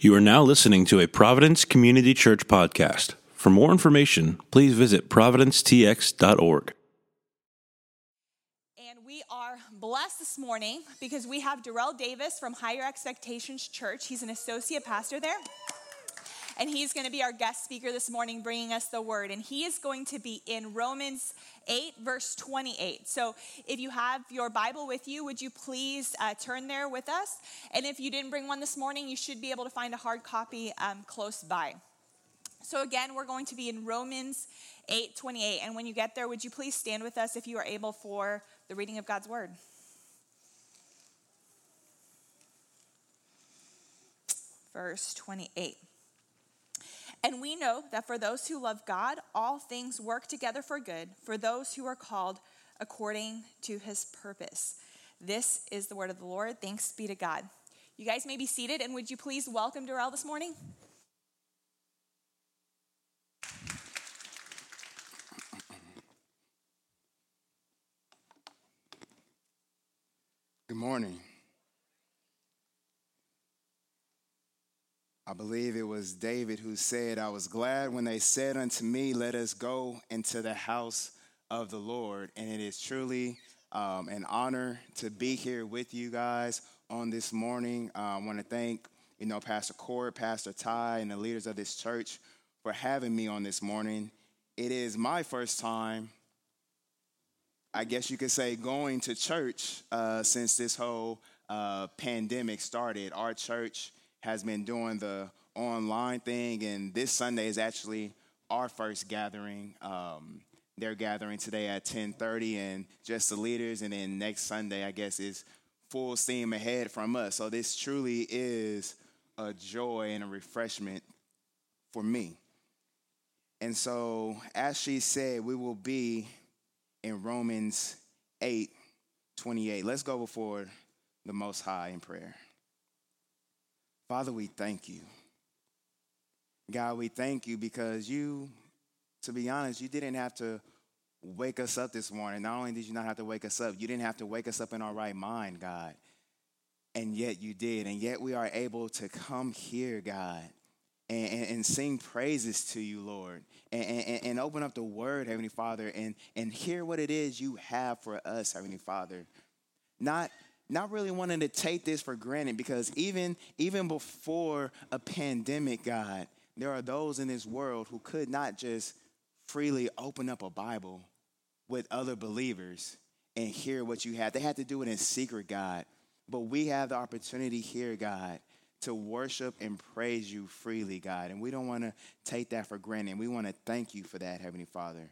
You are now listening to a Providence Community Church podcast. For more information, please visit providencetx.org. And we are blessed this morning because we have DaRell Davis from Higher Expectations Church. He's an associate pastor there. And he's going to be our guest speaker this morning, bringing us the word. And he is going to be in Romans 8, verse 28. So if you have your Bible with you, would you please uh, turn there with us? And if you didn't bring one this morning, you should be able to find a hard copy um, close by. So again, we're going to be in Romans 8, 28. And when you get there, would you please stand with us if you are able for the reading of God's word? Verse 28. And we know that for those who love God, all things work together for good, for those who are called according to his purpose. This is the word of the Lord. Thanks be to God. You guys may be seated, and would you please welcome DaRell this morning? Good morning. I believe it was David who said, I was glad when they said unto me, Let us go into the house of the Lord. And it is truly um, an honor to be here with you guys on this morning. Uh, I want to thank, you know, Pastor Cord, Pastor Ty, and the leaders of this church for having me on this morning. It is my first time, I guess you could say, going to church uh, since this whole uh, pandemic started. Our church has been doing the online thing, and this Sunday is actually our first gathering. Um, they're gathering today at 10:30, and just the leaders, and then next Sunday, I guess, is full steam ahead from us. So this truly is a joy and a refreshment for me. And so, as she said, we will be in Romans 8 28. Let's go before the Most High in prayer. Father, we thank you. God, we thank you because you, to be honest, you didn't have to wake us up this morning. Not only did you not have to wake us up, you didn't have to wake us up in our right mind, God. And yet you did. And yet we are able to come here, God, and, and, sing praises to you, Lord, and, and, and open up the word, Heavenly Father, and, and hear what it is you have for us, Heavenly Father. Not not really wanting to take this for granted because even even before a pandemic, God, there are those in this world who could not just freely open up a Bible with other believers and hear what you have. They had to do it in secret, God. But we have the opportunity here, God, to worship and praise you freely, God. And we don't want to take that for granted. We want to thank you for that, Heavenly Father.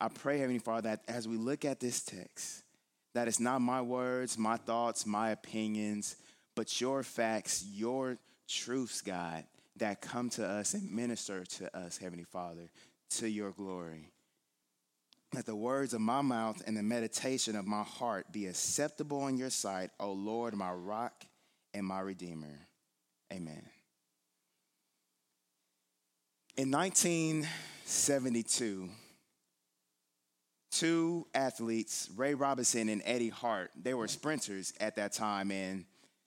I pray, Heavenly Father, that as we look at this text, that it's not my words, my thoughts, my opinions, but your facts, your truths, God, that come to us and minister to us, Heavenly Father, to your glory. Let the words of my mouth and the meditation of my heart be acceptable in your sight, O Lord, my rock and my redeemer. Amen. In 1972, two athletes, Rey Robinson and Eddie Hart. They were sprinters at that time, and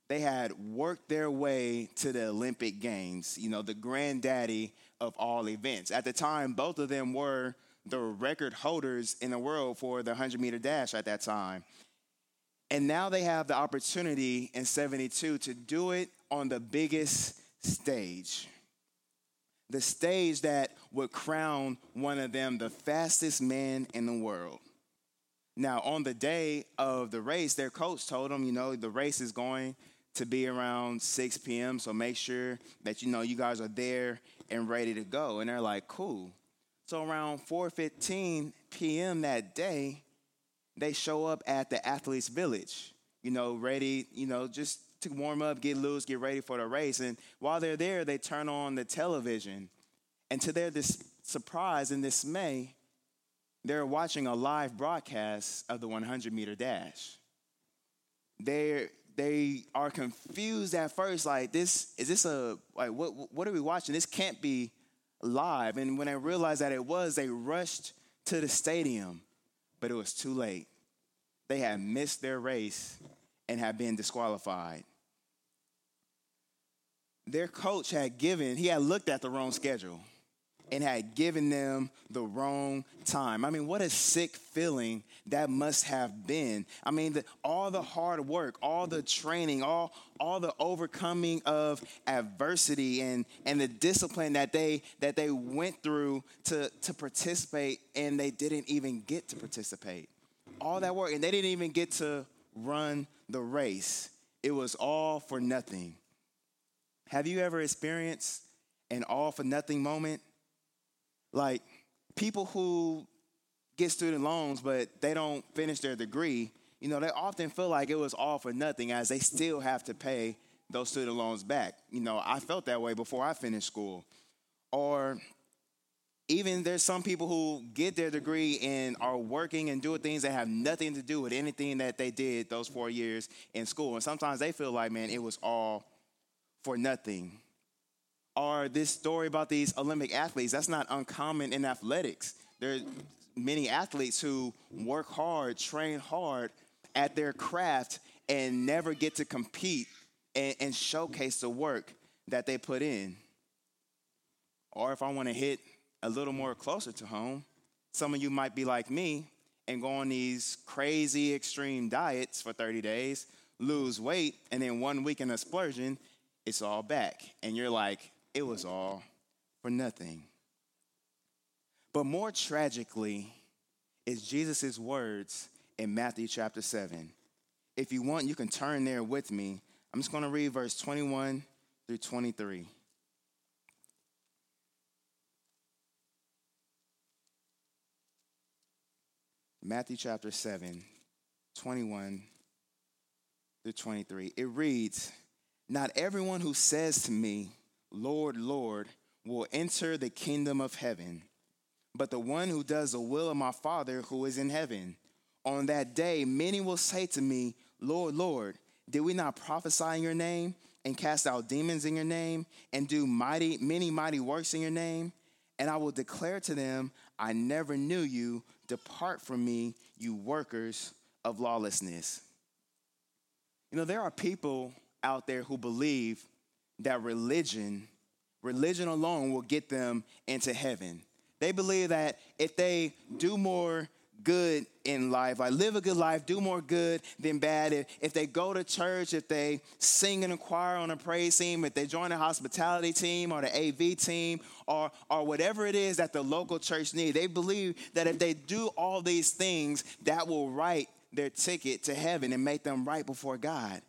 they had worked their way to the Olympic Games, you know, the granddaddy of all events. At the time, both of them were the record holders in the world for the 100 meter dash at that time. And now they have the opportunity in 72 to do it on the biggest stage the stage that would crown one of them the fastest man in the world. Now, on the day of the race, their coach told them, you know, the race is going to be around 6 p.m., so make sure that, you know, you guys are there and ready to go. And they're like, cool. So around 4.15 p.m. that day, they show up at the athletes' village, you know, ready, you know, just to warm up, get loose, get ready for the race. And while they're there, they turn on the television. And to their dis- surprise and dismay, they're watching a live broadcast of the 100 meter dash. They're, they are confused at first, like, this, is this a, like, what, what are we watching? This can't be live. And when they realized that it was, they rushed to the stadium, but it was too late. They had missed their race and had been disqualified. their coach had given, he had looked at the wrong schedule and had given them the wrong time. I mean, what a sick feeling that must have been. I mean, the, all the hard work, all the training, all all the overcoming of adversity and and the discipline that they that they went through to to participate and they didn't even get to participate. All that work and they didn't even get to run the race. It was all for nothing. Have you ever experienced an all for nothing moment? Like people who get student loans but they don't finish their degree, you know, they often feel like it was all for nothing as they still have to pay those student loans back. You know, I felt that way before I finished school. Or even there's some people who get their degree and are working and doing things that have nothing to do with anything that they did those four years in school. And sometimes they feel like, man, it was all for nothing Or this story about these Olympic athletes. That's not uncommon in athletics. There are many athletes who work hard, train hard at their craft, and never get to compete and, and showcase the work that they put in. Or if I want to hit a little more closer to home, some of you might be like me and go on these crazy extreme diets for 30 days, lose weight, and then one week in a splurging, it's all back. And you're like, it was all for nothing. But more tragically is Jesus' words in Matthew chapter 7. If you want, you can turn there with me. I'm just going to read verse 21 through 23. Matthew chapter 7, 21 through 23. It reads, Not everyone who says to me, Lord, Lord, will enter the kingdom of heaven, but the one who does the will of my Father who is in heaven. On that day, many will say to me, Lord, Lord, did we not prophesy in your name and cast out demons in your name and do mighty, many mighty works in your name? And I will declare to them, I never knew you. Depart from me, you workers of lawlessness. You know, there are people out there who believe that religion, religion alone will get them into heaven. They believe that if they do more good in life, like live a good life, do more good than bad. If, if they go to church, if they sing in a choir on a praise team, if they join a hospitality team or the AV team or, or whatever it is that the local church need, they believe that if they do all these things, that will write their ticket to heaven and make them right before God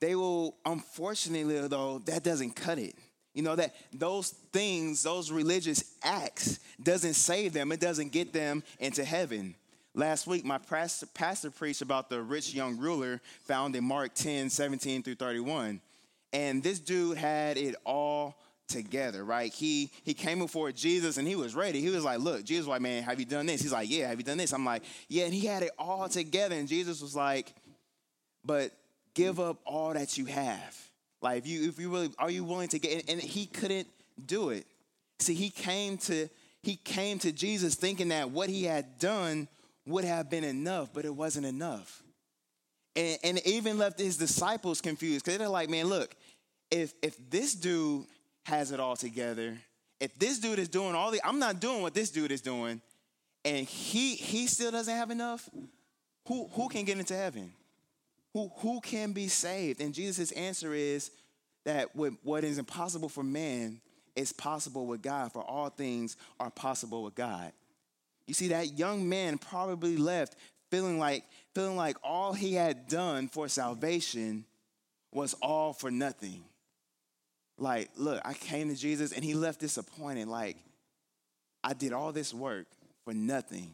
they will, unfortunately, though, that doesn't cut it. You know, that those things, those religious acts, doesn't save them, it doesn't get them into heaven. Last week, my pastor, preached about the rich young ruler found in Mark 10 17 through 31. And this dude had it all together, right? He he came before Jesus and he was ready. He was like, "Look, Jesus, like, man, have you done this?" He's like, "Yeah, have you done this?" I'm like, "Yeah," and he had it all together. And Jesus was like, "But give up all that you have. Like if you if you really are you willing to get and he couldn't do it. See, he came to he came to Jesus thinking that what he had done would have been enough, but it wasn't enough. And, and even left his disciples confused because they're like, man, look, if if this dude has it all together, if this dude is doing all the, I'm not doing what this dude is doing, and he he still doesn't have enough, who who can get into heaven? Who, who can be saved? And Jesus' answer is that what is impossible for man is possible with God, for all things are possible with God. You see, that young man probably left feeling like, feeling like all he had done for salvation was all for nothing. Like, look, I came to Jesus and he left disappointed. Like, I did all this work for nothing.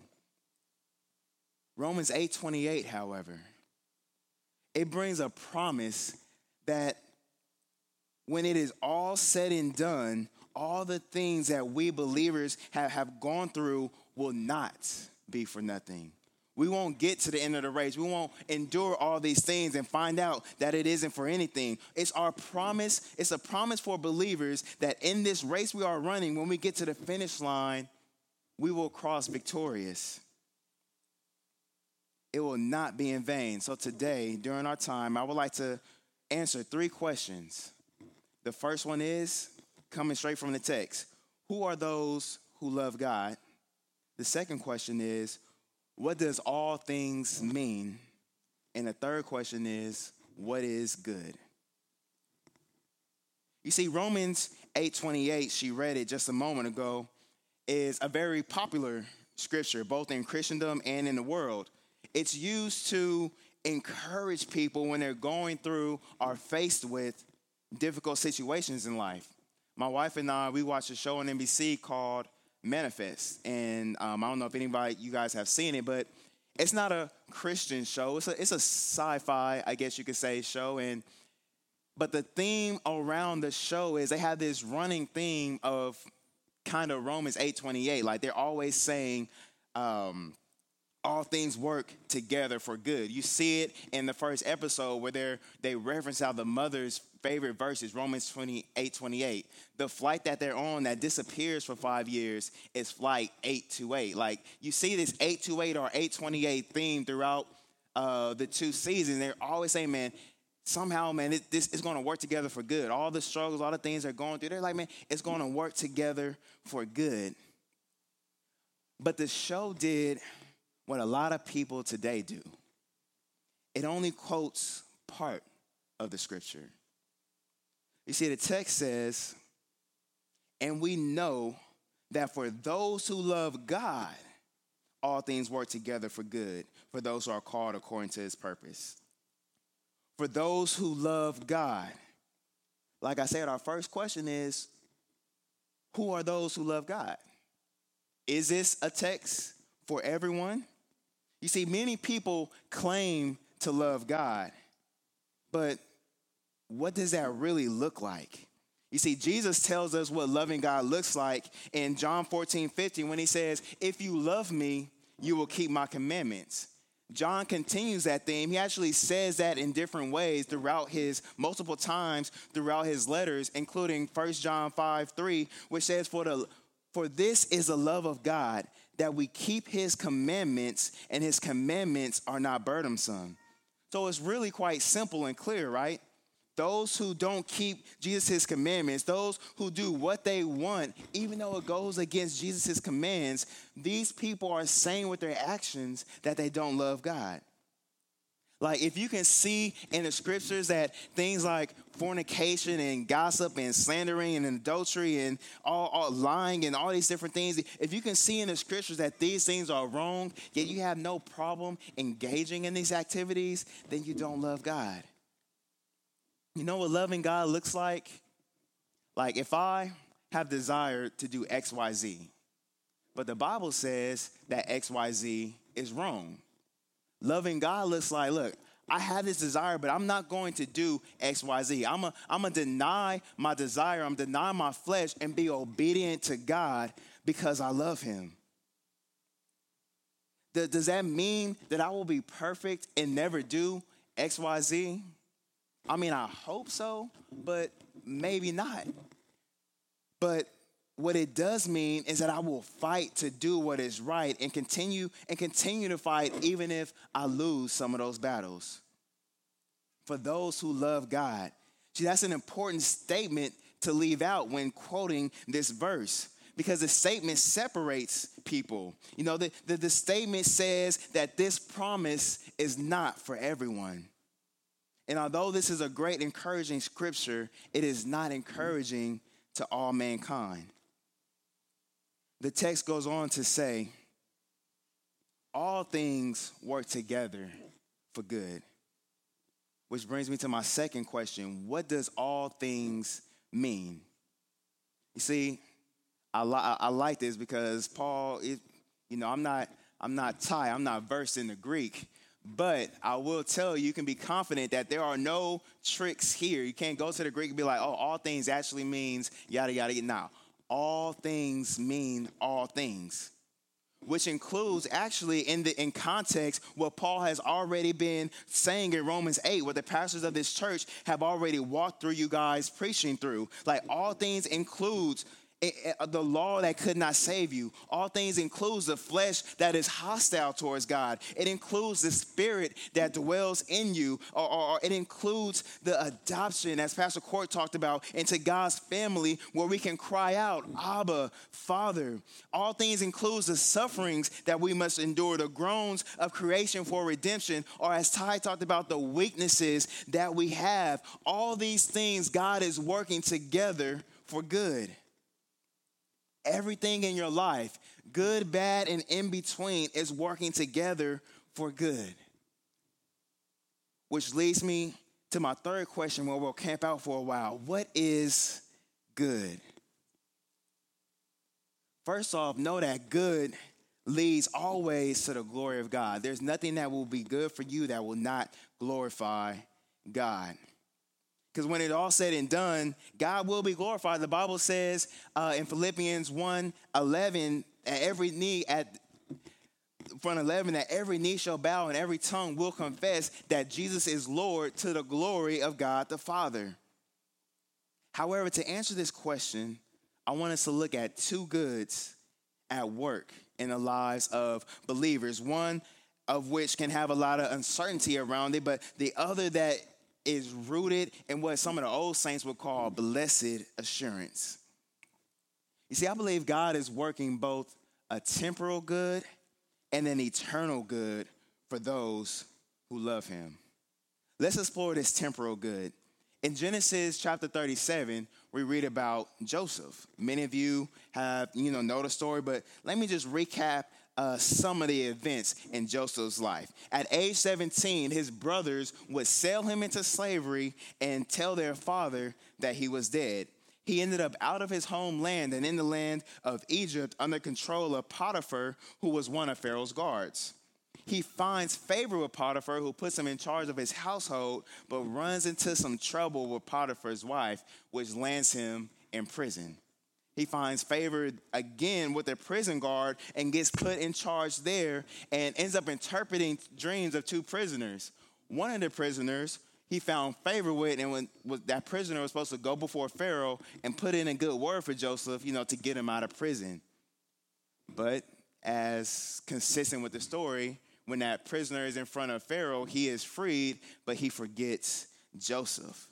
Romans 8 28, however, it brings a promise that when it is all said and done, all the things that we believers have, have gone through will not be for nothing. We won't get to the end of the race. We won't endure all these things and find out that it isn't for anything. It's our promise, it's a promise for believers that in this race we are running, when we get to the finish line, we will cross victorious it will not be in vain. So today, during our time, I would like to answer three questions. The first one is coming straight from the text Who are those who love God? The second question is What does all things mean? And the third question is What is good? You see, Romans 8:28, she read it just a moment ago, is a very popular scripture, both in Christendom and in the world. It's used to encourage people when they're going through or faced with difficult situations in life. My wife and I, we watched a show on NBC called Manifest, and um, I don't know if anybody you guys have seen it, but it's not a Christian show. It's a it's a sci-fi, I guess you could say, show, and but the theme around the show is they have this running theme of kind of Romans 8:28. Like they're always saying, um, all things work together for good. You see it in the first episode where they they reference how the mother's favorite verses, Romans 28, 28. The flight that they're on that disappears for five years is flight 828. Like you see this 828 or 828 theme throughout uh, the two seasons. They're always saying, man, somehow, man, it, this is going to work together for good. All the struggles, all the things they're going through, they're like, man, it's going to work together for good. But the show did what a lot of people today do it only quotes part of the scripture. You see, the text says, and we know that for those who love God, all things work together for good, for those who are called according to his purpose. For those who love God, like I said, our first question is who are those who love God? Is this a text for everyone? You see, many people claim to love God, but what does that really look like? You see, Jesus tells us what loving God looks like in John 14, 15, when he says, If you love me, you will keep my commandments. John continues that theme. He actually says that in different ways throughout his multiple times throughout his letters, including 1 John 5, 3, which says, For the for this is the love of God, that we keep his commandments, and his commandments are not burdensome. So it's really quite simple and clear, right? Those who don't keep Jesus' commandments, those who do what they want, even though it goes against Jesus' commands, these people are saying with their actions that they don't love God. Like, if you can see in the scriptures that things like fornication and gossip and slandering and adultery and all, all, lying and all these different things, if you can see in the scriptures that these things are wrong, yet you have no problem engaging in these activities, then you don't love God. You know what loving God looks like? Like, if I have desire to do XYZ, but the Bible says that XYZ is wrong Loving God looks like, look, I have this desire, but I'm not going to do X, Y, Z. I'm going to deny my desire. I'm deny my flesh and be obedient to God because I love Him. Does that mean that I will be perfect and never do X, Y, Z? I mean, I hope so, but maybe not. But what it does mean is that I will fight to do what is right and continue and continue to fight even if I lose some of those battles. For those who love God. See, that's an important statement to leave out when quoting this verse because the statement separates people. You know, the, the, the statement says that this promise is not for everyone. And although this is a great encouraging scripture, it is not encouraging to all mankind the text goes on to say, all things work together for good. Which brings me to my second question What does all things mean? You see, I, li- I like this because Paul, it, you know, I'm not, I'm not Ty, I'm not versed in the Greek, but I will tell you, you can be confident that there are no tricks here. You can't go to the Greek and be like, oh, all things actually means yada, yada, yada. Now, all things mean all things which includes actually in the in context what Paul has already been saying in Romans 8, what the pastors of this church have already walked through you guys preaching through. Like all things includes Eh, eh, uh, the law that could not save you. All things includes the flesh that is hostile towards God. It includes the spirit that dwells in you, or, or, or, it includes the adoption, as Pastor Court talked about, into God's family where we can cry out, Abba, Father. All things includes the sufferings that we must endure, the groans of creation for redemption, or as Ty talked about, the weaknesses that we have. All these things God is working together for good everything in your life, good, bad, and in between, is working together for good. Which leads me to my third question where we'll camp out for a while. What is good? First off, know that good leads always to the glory of God. There's nothing that will be good for you that will not glorify God. Because when it all said and done, God will be glorified. The Bible says uh, in Philippians 1 11, at every knee at front 11 that every knee shall bow and every tongue will confess that Jesus is Lord to the glory of God the Father. However, to answer this question, I want us to look at two goods at work in the lives of believers. One of which can have a lot of uncertainty around it, but the other that is rooted in what some of the old saints would call blessed assurance. You see, I believe God is working both a temporal good and an eternal good for those who love him. Let's explore this temporal good. In Genesis chapter 37, we read about Joseph. Many of you have, you know, know the story, but let me just recap uh, some of the events in Joseph's life. At age 17, his brothers would sell him into slavery and tell their father that he was dead. He ended up out of his homeland and in the land of Egypt under control of Potiphar, who was one of Pharaoh's guards. He finds favor with Potiphar, who puts him in charge of his household, but runs into some trouble with Potiphar's wife, which lands him in prison. He finds favor again with the prison guard and gets put in charge there and ends up interpreting dreams of two prisoners. One of the prisoners he found favor with, and when that prisoner was supposed to go before Pharaoh and put in a good word for Joseph, you know, to get him out of prison. But as consistent with the story, when that prisoner is in front of Pharaoh, he is freed, but he forgets Joseph.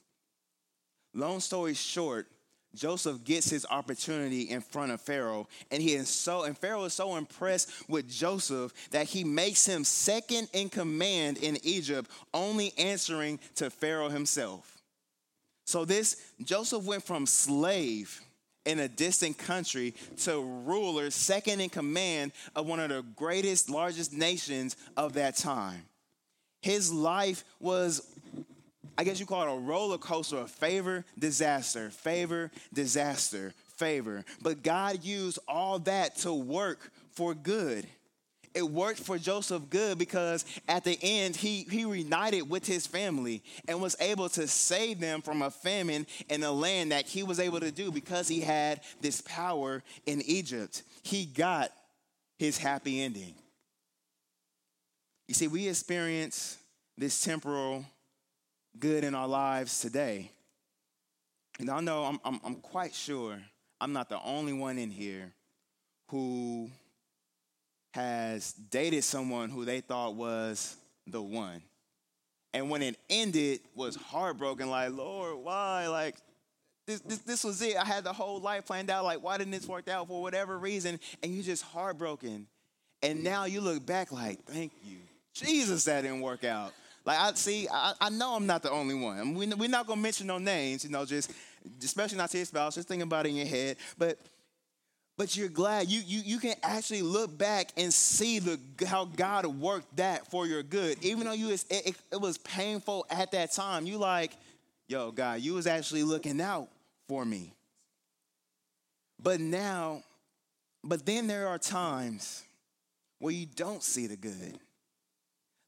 Long story short, Joseph gets his opportunity in front of Pharaoh, and he is so and Pharaoh is so impressed with Joseph that he makes him second in command in Egypt, only answering to Pharaoh himself. So this Joseph went from slave in a distant country to ruler, second in command of one of the greatest, largest nations of that time. His life was I guess you call it a roller coaster of favor, disaster, favor, disaster, favor. But God used all that to work for good. It worked for Joseph good because at the end he, he reunited with his family and was able to save them from a famine in a land that he was able to do because he had this power in Egypt. He got his happy ending. You see, we experience this temporal good in our lives today. And I know I'm, I'm, I'm quite sure I'm not the only one in here who has dated someone who they thought was the one. And when it ended, was heartbroken, like, Lord, why? Like, this, this, this was it. I had the whole life planned out. Like, why didn't this work out for whatever reason? And you're just heartbroken. And now you look back like, thank you. Jesus, that didn't work out. Like I see, I, I know I'm not the only one. We, we're not gonna mention no names, you know, just especially not to your spouse. Just think about it in your head. But but you're glad you you you can actually look back and see the how God worked that for your good, even though you it, it, it was painful at that time. You like, yo, God, you was actually looking out for me. But now, but then there are times where you don't see the good.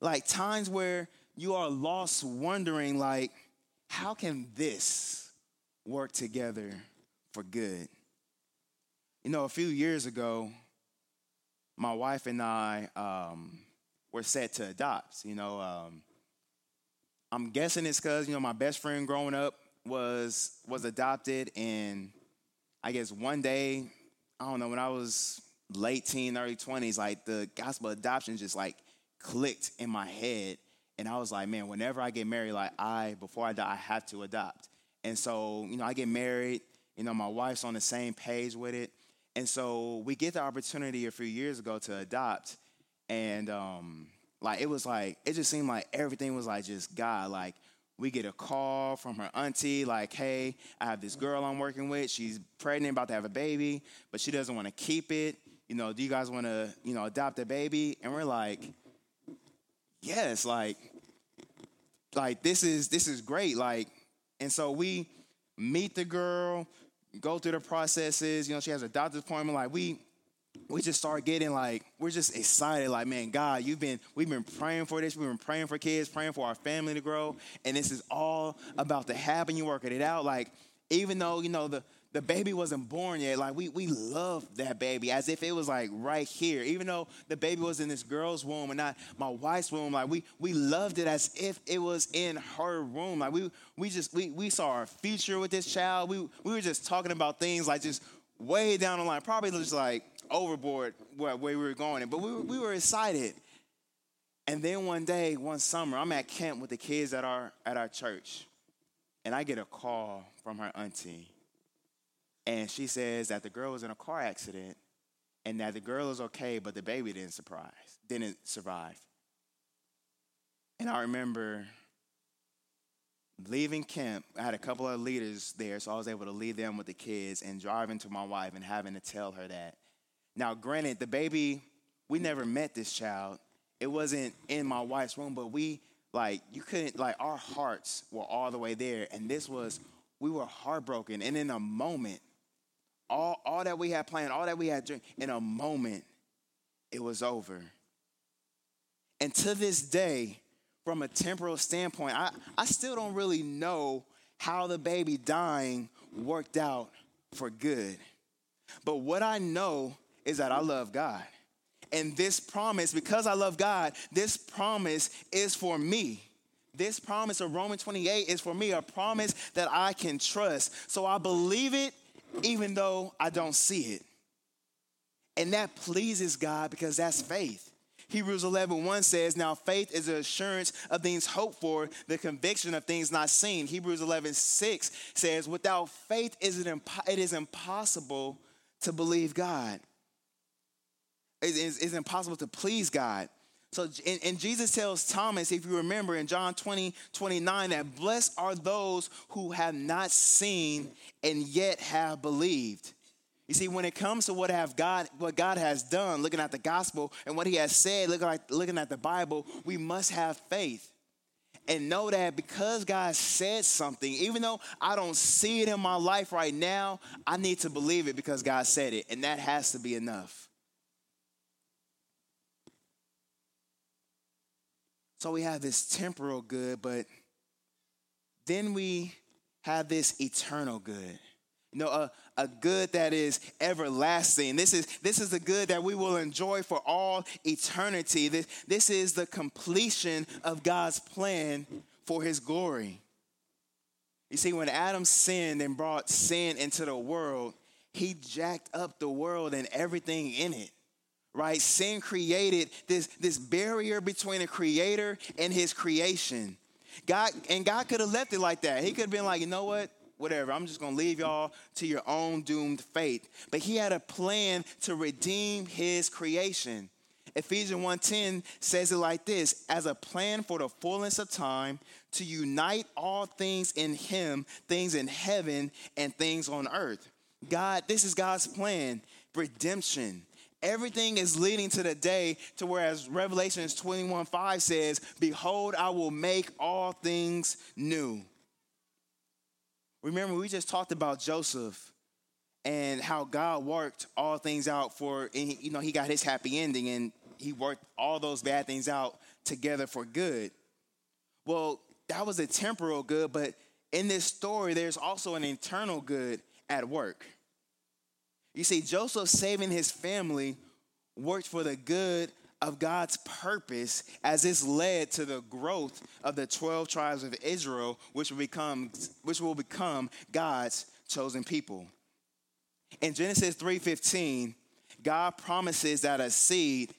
Like times where you are lost wondering like how can this work together for good you know a few years ago my wife and i um, were set to adopt you know um, i'm guessing it's because you know my best friend growing up was was adopted and I guess one day, I don't know, when I was late teen, early 20s, like the gospel adoption just like clicked in my head. And I was like, man, whenever I get married, like I, before I die, I have to adopt. And so, you know, I get married, you know, my wife's on the same page with it. And so we get the opportunity a few years ago to adopt. And um, like it was like, it just seemed like everything was like just God. Like we get a call from her auntie, like, hey, I have this girl I'm working with. She's pregnant, about to have a baby, but she doesn't want to keep it. You know, do you guys want to, you know, adopt a baby? And we're like, yes, like, like this is this is great. Like, and so we meet the girl, go through the processes. You know, she has a doctor's appointment. Like we we just start getting like we're just excited like man god you've been we've been praying for this we've been praying for kids praying for our family to grow and this is all about to happen you working it out like even though you know the the baby wasn't born yet. Like we we love that baby as if it was like right here. Even though the baby was in this girl's womb and not my wife's womb like we we loved it as if it was in her womb. Like we we just we we saw our future with this child. We we were just talking about things like just way down the line probably just like overboard where, where we were going. But we we were excited. And then one day one summer i'm at camp with the kids at our at our church. And i get a call from her auntie and she says that the girl was in a car accident and that the girl is okay, but the baby didn't surprise, didn't survive. And I remember leaving camp. I had a couple of leaders there, so I was able to leave them with the kids and driving to my wife and having to tell her that. Now, granted, the baby, we never met this child. It wasn't in my wife's room, but we, like, you couldn't, like, our hearts were all the way there. And this was, we were heartbroken. And in a moment, all, all that we had planned, all that we had dreamed, in a moment, it was over. And to this day, from a temporal standpoint, I, I still don't really know how the baby dying worked out for good. But what I know is that I love God. And this promise, because I love God, this promise is for me. This promise of Romans 28 is for me, a promise that I can trust. So I believe it even though I don't see it. And that pleases God because that's faith. Hebrews 11, 1 says, Now faith is the assurance of things hoped for, the conviction of things not seen. Hebrews 11, 6 says, Without faith, it is impossible to believe God. It's impossible to please God. So, and, and, Jesus tells Thomas, if you remember in John 20, 29, that blessed are those who have not seen and yet have believed. You see, when it comes to what have God, what God has done, looking at the gospel and what He has said, looking at, looking at the Bible, we must have faith and know that because God said something, even though I don't see it in my life right now, I need to believe it because God said it, and that has to be enough. So we have this temporal good, but then we have this eternal good. You know, a, a good that is everlasting. This is this is the good that we will enjoy for all eternity. This, this is the completion of God's plan for his glory. You see, when Adam sinned and brought sin into the world, he jacked up the world and everything in it right? Sin created this, this barrier between a creator and his creation. God and God could have left it like that. He could have been like, you know what? Whatever, I'm just gonna leave y'all to your own doomed fate. But he had a plan to redeem his creation. Ephesians 1:10 says it like this, as a plan for the fullness of time to unite all things in him, things in heaven and things on earth. God, this is God's plan, redemption. Everything is leading to the day to whereas Revelations 21 5 says, Behold, I will make all things new. Remember, we just talked about Joseph and how God worked all things out for, and you know, he got his happy ending and he worked all those bad things out together for good. Well, that was a temporal good, but in this story, there's also an internal good at work. You see, Joseph saving his family worked for the good of God's purpose as this led to the growth of the 12 tribes of Israel, which will become, which will become God's chosen people. In Genesis 3:15, God promises that a seed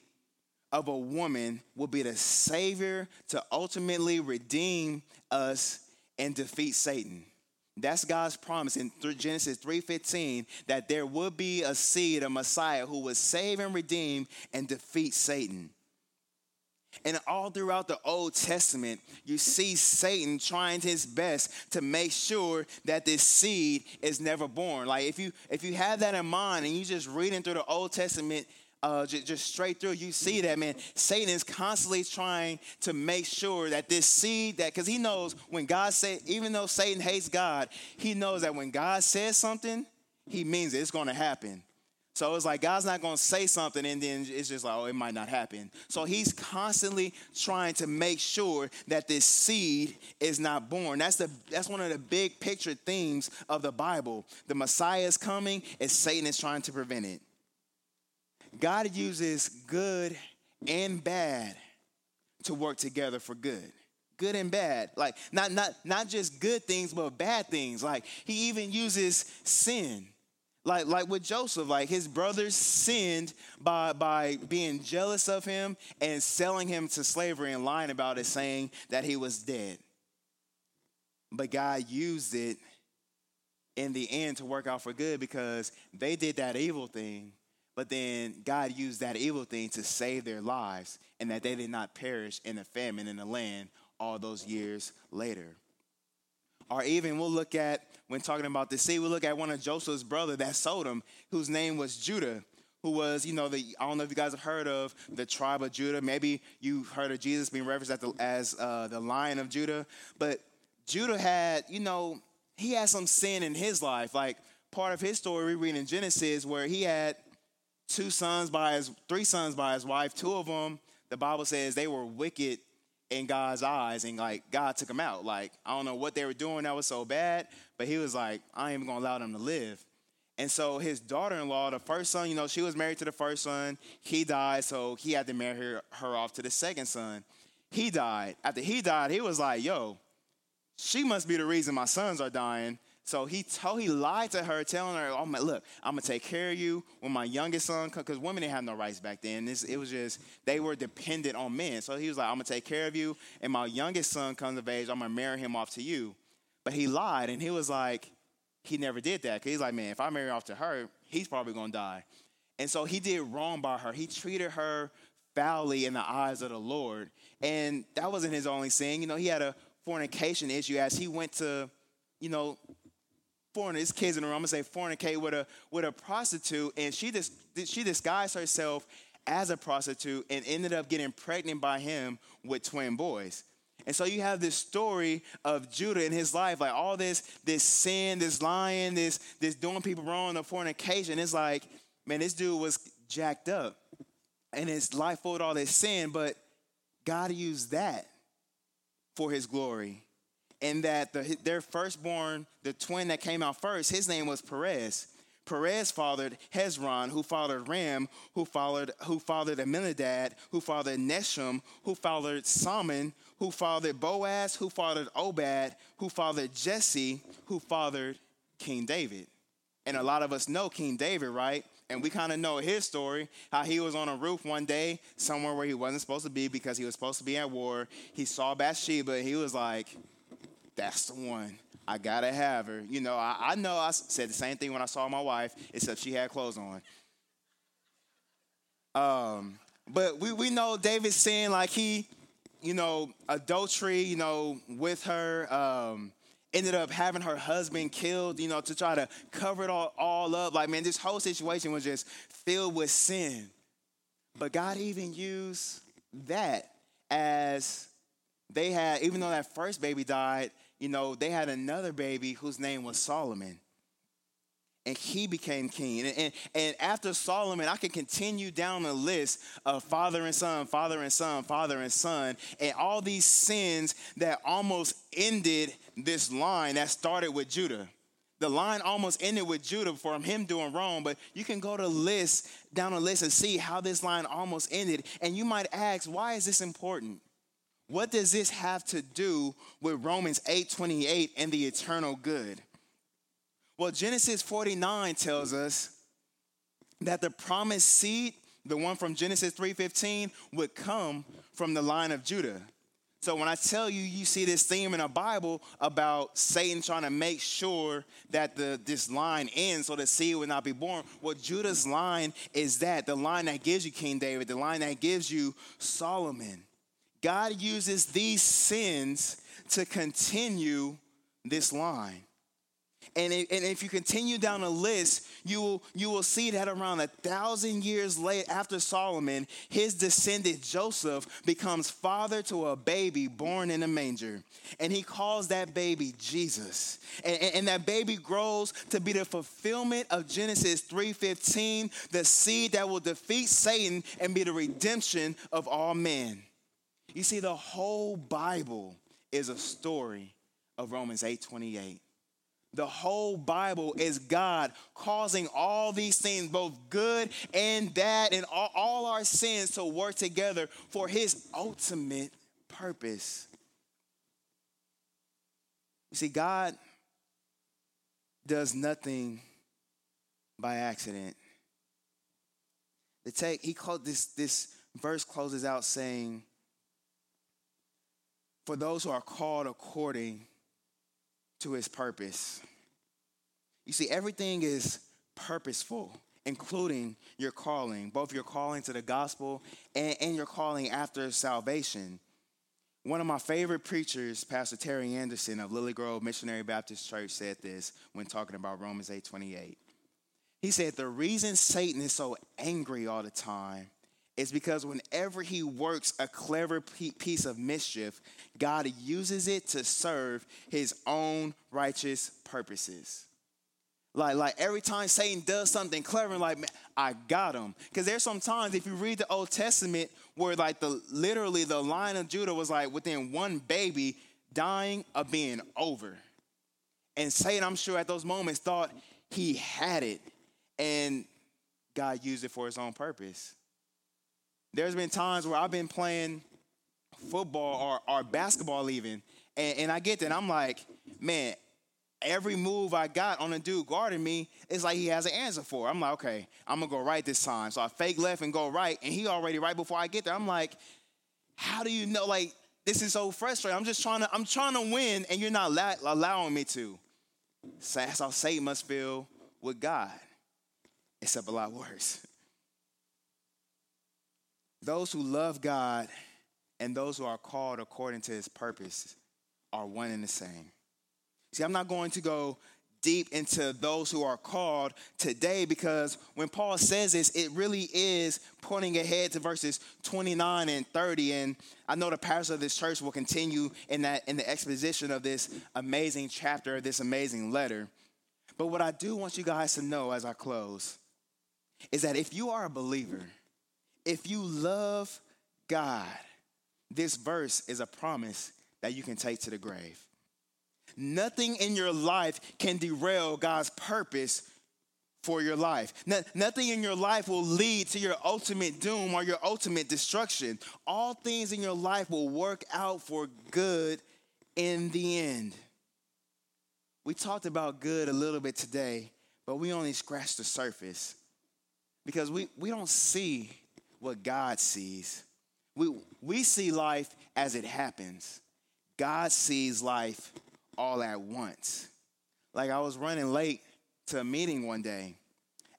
of a woman will be the savior to ultimately redeem us and defeat Satan. That's God's promise in Genesis 3:15 that there would be a seed, a Messiah who would save and redeem and defeat Satan. And all throughout the Old Testament, you see Satan trying his best to make sure that this seed is never born. Like if you if you have that in mind and you just reading through the Old Testament uh, just, just straight through, you see that, man, Satan is constantly trying to make sure that this seed, that, because he knows when God said, even though Satan hates God, he knows that when God says something, he means it. It's going to happen. So it's like God's not going to say something and then it's just like, oh, it might not happen. So he's constantly trying to make sure that this seed is not born. That's the that's one of the big picture themes of the Bible. The Messiah is coming and Satan is trying to prevent it. God uses good and bad to work together for good. Good and bad. Like not not not just good things, but bad things. Like he even uses sin. Like, like with Joseph, like his brothers sinned by, by being jealous of him and selling him to slavery and lying about it, saying that he was dead. But God used it in the end to work out for good because they did that evil thing but then God used that evil thing to save their lives and that they did not perish in a famine in the land all those years later. Or even we'll look at, when talking about the sea, we'll look at one of Joseph's brother that sold him, whose name was Judah, who was, you know, the, I don't know if you guys have heard of the tribe of Judah. Maybe you've heard of Jesus being referenced as, the, as uh, the lion of Judah. But Judah had, you know, he had some sin in his life. Like part of his story we read in Genesis where he had two sons by his three sons by his wife. Two of them, the Bible says they were wicked in God's eyes, and like God took them out. Like I don't know what they were doing that was so bad, but He was like, I ain't even gonna allow them to live. And so his daughter-in-law, the first son, you know, she was married to the first son. He died, so he had to marry her, her off to the second son. He died. After he died, he was like, "Yo, she must be the reason my sons are dying." So he told, he lied to her, telling her, "Oh my, look, I'm gonna take care of you when my youngest son comes." Because women didn't have no rights back then. This, it was just they were dependent on men. So he was like, "I'm gonna take care of you, and my youngest son comes of age, I'm gonna marry him off to you." But he lied, and he was like, he never did that. Cause he's like, "Man, if I marry off to her, he's probably gonna die." And so he did wrong by her. He treated her foully in the eyes of the Lord, and that wasn't his only sin. You know, he had a fornication issue as he went to, you know, foreigner, his kids in the room, I'm gonna say fornicate with a with a prostitute, and she dis, she disguised herself as a prostitute and ended up getting pregnant by him with twin boys. And so you have this story of Judah in his life, like all this, this sin, this lying, this, this doing people wrong, the fornication. It's like, man, this dude was jacked up. And his life full of all this sin, but God used that for his glory and that the, their firstborn, the twin that came out first, his name was Perez. Perez fathered Hezron, who fathered Ram, who fathered, who fathered Amminadab, who fathered Nahshon, who fathered Salmon, who fathered Boaz, who fathered Obed, who fathered Jesse, who fathered King David. And a lot of us know King David, right? And we kind of know his story how he was on a roof one day somewhere where he wasn't supposed to be because he was supposed to be at war. He saw Bathsheba. He was like, that's the one. I gotta have her. You know, I, I know I said the same thing when I saw my wife, except she had clothes on. Um, but we, we know David's saying like he, you know, adultery, you know, with her, um, ended up having her husband killed, you know, to try to cover it all, all up. Like, man, this whole situation was just filled with sin. But God even used that as they had, even though that first baby died, you know, they had another baby whose name was Solomon. And he became king. And, and, and, after Solomon, I can continue down the list of father and son, father and son, father and son, and all these sins that almost ended this line that started with Judah. The line almost ended with Judah from him doing wrong, but you can go to list down the list and see how this line almost ended. And you might ask, why is this important? What does this have to do with Romans 8:28 and the eternal good? Well, Genesis 49 tells us that the promised seed, the one from Genesis 3:15, would come from the line of Judah. So when I tell you, you see this theme in the Bible about Satan trying to make sure that the this line ends so the seed would not be born. Well, Judah's line is that the line that gives you King David, the line that gives you Solomon. God uses these sins to continue this line. And, if you continue down the list, you will, you will see that around a thousand years late after Solomon, his descendant Joseph becomes father to a baby born in a manger. And he calls that baby Jesus. And, and that baby grows to be the fulfillment of Genesis 3:15, the seed that will defeat Satan and be the redemption of all men. You see, the whole Bible is a story of Romans 8:28. The whole Bible is God causing all these things, both good and bad, and all, all, our sins to work together for His ultimate purpose. You see, God does nothing by accident. The take, he called this, this verse closes out saying, For those who are called according to his purpose. You see, everything is purposeful, including your calling, both your calling to the gospel and, and your calling after salvation. One of my favorite preachers, Pastor Terry Anderson of Lily Grove Missionary Baptist Church, said this when talking about Romans 8 28. He said, The reason Satan is so angry all the time is because whenever he works a clever piece of mischief, God uses it to serve his own righteous purposes. Like, like every time Satan does something clever, like I got him. Because there's some times if you read the Old Testament where like the literally the line of Judah was like within one baby dying of being over. And Satan, I'm sure at those moments thought he had it. And God used it for his own purpose. There's been times where I've been playing football or, or basketball even, and, and I get that. I'm like, man, every move I got on a dude guarding me is like he has an answer for. I'm like, okay, I'm gonna go right this time. So I fake left and go right, and he already right before I get there. I'm like, how do you know? Like, this is so frustrating. I'm just trying to, I'm trying to win, and you're not la- allowing me to. So that's how Satan must feel with God, except a lot worse. Those who love God and those who are called according to his purpose are one and the same. See, I'm not going to go deep into those who are called today because when Paul says this, it really is pointing ahead to verses 29 and 30. And I know the pastor of this church will continue in that in the exposition of this amazing chapter, of this amazing letter. But what I do want you guys to know as I close is that if you are a believer, if you love God, this verse is a promise that you can take to the grave. Nothing in your life can derail God's purpose for your life. No, nothing in your life will lead to your ultimate doom or your ultimate destruction. All things in your life will work out for good in the end. We talked about good a little bit today, but we only scratched the surface because we, we don't see what God sees. We, we see life as it happens. God sees life all at once. Like I was running late to a meeting one day,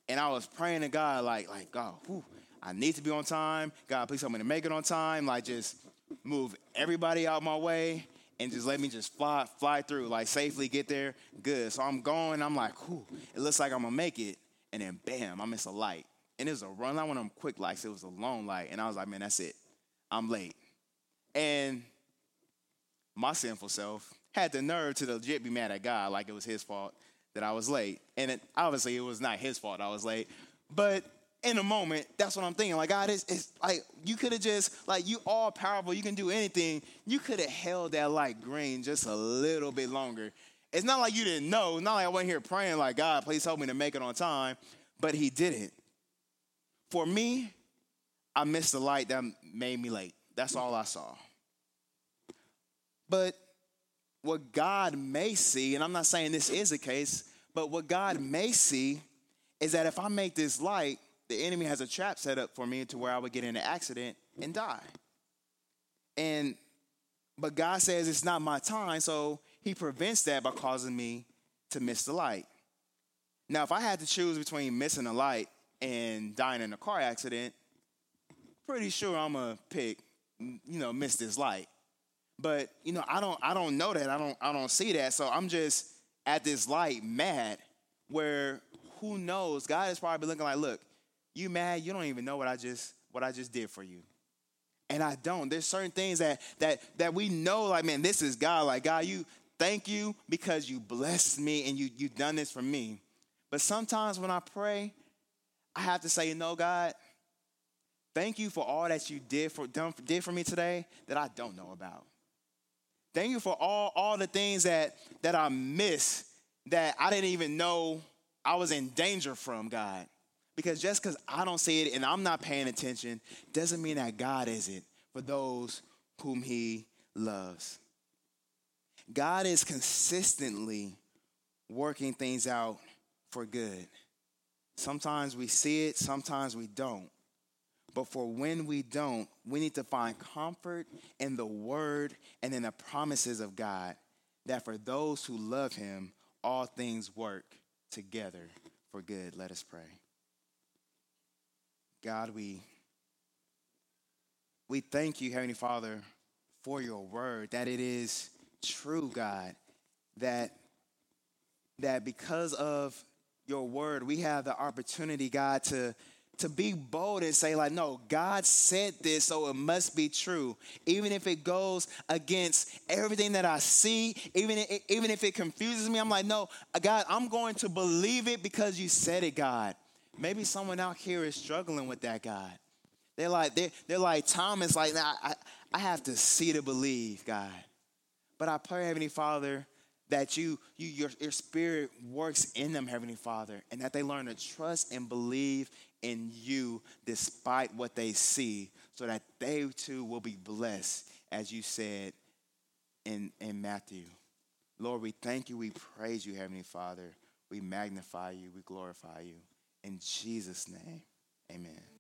and I was praying to God, like, like God, whew, I need to be on time. God, please help me to make it on time. Like, just move everybody out my way and just let me just fly, fly through, like safely get there. Good. So I'm going. I'm like, whew, it looks like I'm gonna make it, and then bam, I miss a light and it was a run. Not one of them quick lights. It was a long light, and I was like, man, that's it. I'm late. And my sinful self had the nerve to legit be mad at God, like it was His fault that I was late. And it, obviously, it was not His fault I was late. But in a moment, that's what I'm thinking. Like God, it's, it's like you could have just like you all powerful. You can do anything. You could have held that light green just a little bit longer. It's not like you didn't know. Not like I wasn't here praying like God, please help me to make it on time. But He didn't. For me, I missed the light that made me late. That's all I saw. But what God may see, and I'm not saying this is the case, but what God may see is that if I make this light, the enemy has a trap set up for me to where I would get in an accident and die. And but God says it's not my time, so he prevents that by causing me to miss the light. Now, if I had to choose between missing a light and dying in a car accident, pretty sure I'm gonna pick, you know, miss this light. But you know, I don't, I don't know that. I don't, I don't see that. So I'm just at this light mad. Where who knows? God is probably looking like, look, you mad? You don't even know what I just, what I just did for you. And I don't. There's certain things that that that we know, like, man, this is God. Like, God, you thank you because you blessed me and you you done this for me. But sometimes when I pray, I have to say, you know, God, thank you for all that you did for done did for me today that I don't know about. Thank you for all all the things that that I miss that I didn't even know I was in danger from, God. Because just because I don't see it and I'm not paying attention doesn't mean that God isn't for those whom He loves. God is consistently working things out for good. Sometimes we see it, sometimes we don't. But for when we don't, we need to find comfort in the word and in the promises of God that for those who love him, all things work together for good. Let us pray. God, we we thank you, Heavenly Father, for your word, that it is true, God, that that because of your word, we have the opportunity, God, to to be bold and say like no god said this so it must be true. Even if it goes against everything that i see even if, even if it confuses me i'm like no god i'm going to believe it because you said it god. Maybe someone out here is struggling with that god. They're like they're, they're like thomas like nah, I, I have to see to believe god. But i pray heavenly father that you, you your, your spirit works in them, Heavenly Father, and that they learn to trust and believe in you despite what they see, so that they too will be blessed, as you said in, in Matthew. Lord, we thank you, we praise you, Heavenly Father. We magnify you, we glorify you. In Jesus' name, amen.